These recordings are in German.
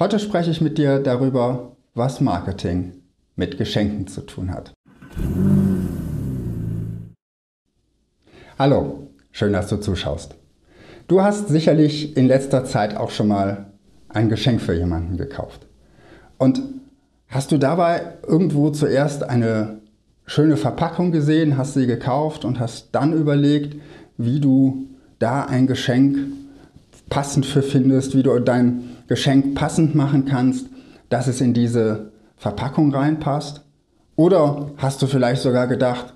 Heute spreche ich mit dir darüber, was Marketing mit Geschenken zu tun hat. Hallo, schön, dass du zuschaust. Du hast sicherlich in letzter Zeit auch schon mal ein Geschenk für jemanden gekauft. Und hast du dabei irgendwo zuerst eine schöne Verpackung gesehen, hast sie gekauft und hast dann überlegt, wie du da ein Geschenk passend für findest, wie du dein Geschenk passend machen kannst, dass es in diese Verpackung reinpasst? Oder hast du vielleicht sogar gedacht,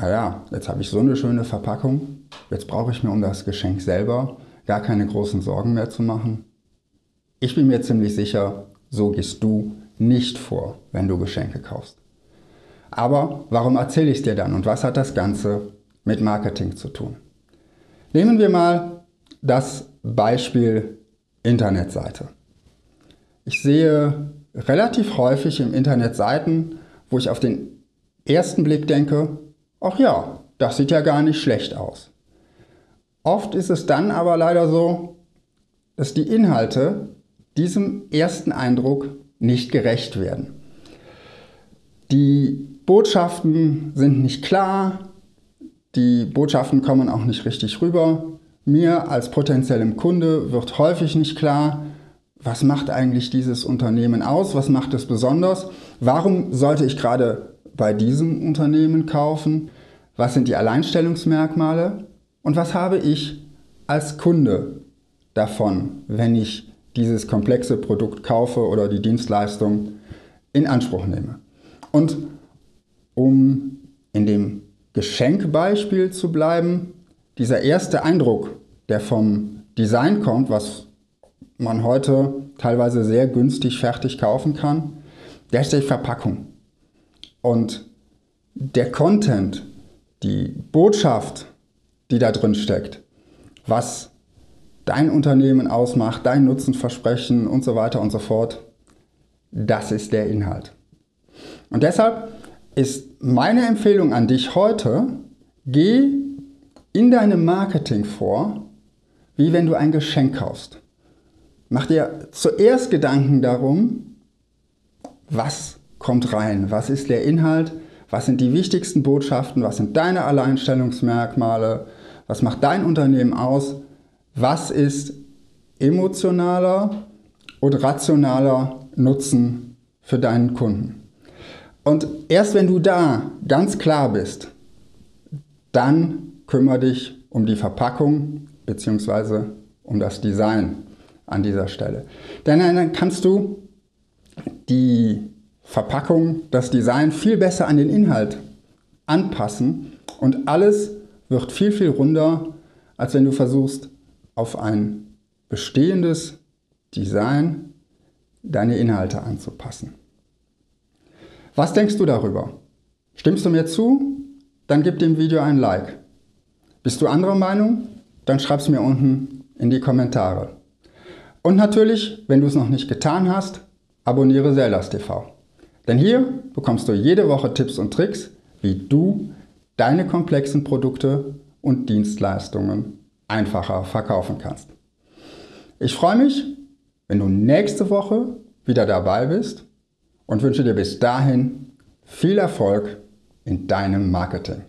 naja, ah jetzt habe ich so eine schöne Verpackung, jetzt brauche ich mir um das Geschenk selber gar keine großen Sorgen mehr zu machen? Ich bin mir ziemlich sicher, so gehst du nicht vor, wenn du Geschenke kaufst. Aber warum erzähle ich es dir dann und was hat das Ganze mit Marketing zu tun? Nehmen wir mal das Beispiel Internetseite. Ich sehe relativ häufig im Internet Seiten, wo ich auf den ersten Blick denke, ach ja, das sieht ja gar nicht schlecht aus. Oft ist es dann aber leider so, dass die Inhalte diesem ersten Eindruck nicht gerecht werden. Die Botschaften sind nicht klar, die Botschaften kommen auch nicht richtig rüber. Mir als potenziellem Kunde wird häufig nicht klar, was macht eigentlich dieses Unternehmen aus, was macht es besonders, warum sollte ich gerade bei diesem Unternehmen kaufen, was sind die Alleinstellungsmerkmale? Und was habe ich als Kunde davon, wenn ich dieses komplexe Produkt kaufe oder die Dienstleistung in Anspruch nehme. Und um in dem Geschenkbeispiel zu bleiben, dieser erste Eindruck, der vom Design kommt, was man heute teilweise sehr günstig fertig kaufen kann, der ist die Verpackung. Und der Content, die Botschaft, die da drin steckt, was dein Unternehmen ausmacht, dein Nutzenversprechen und so weiter und so fort, das ist der Inhalt. Und deshalb ist meine Empfehlung an dich heute, geh in deinem Marketing vor, wie wenn du ein Geschenk kaufst. Mach dir zuerst Gedanken darum, was kommt rein, was ist der Inhalt, was sind die wichtigsten Botschaften, was sind deine Alleinstellungsmerkmale, was macht dein Unternehmen aus, was ist emotionaler und rationaler Nutzen für deinen Kunden. Und erst wenn du da ganz klar bist, dann kümmere dich um die Verpackung bzw. um das Design an dieser Stelle. Denn dann kannst du die Verpackung, das Design viel besser an den Inhalt anpassen und alles wird viel, viel runder, als wenn du versuchst, auf ein bestehendes Design deine Inhalte anzupassen. Was denkst du darüber? Stimmst du mir zu? Dann gib dem Video ein Like. Bist du anderer Meinung? Dann schreib es mir unten in die Kommentare. Und natürlich, wenn du es noch nicht getan hast, abonniere Zeldas TV. Denn hier bekommst du jede Woche Tipps und Tricks, wie du deine komplexen Produkte und Dienstleistungen einfacher verkaufen kannst. Ich freue mich, wenn du nächste Woche wieder dabei bist und wünsche dir bis dahin viel Erfolg in deinem Marketing.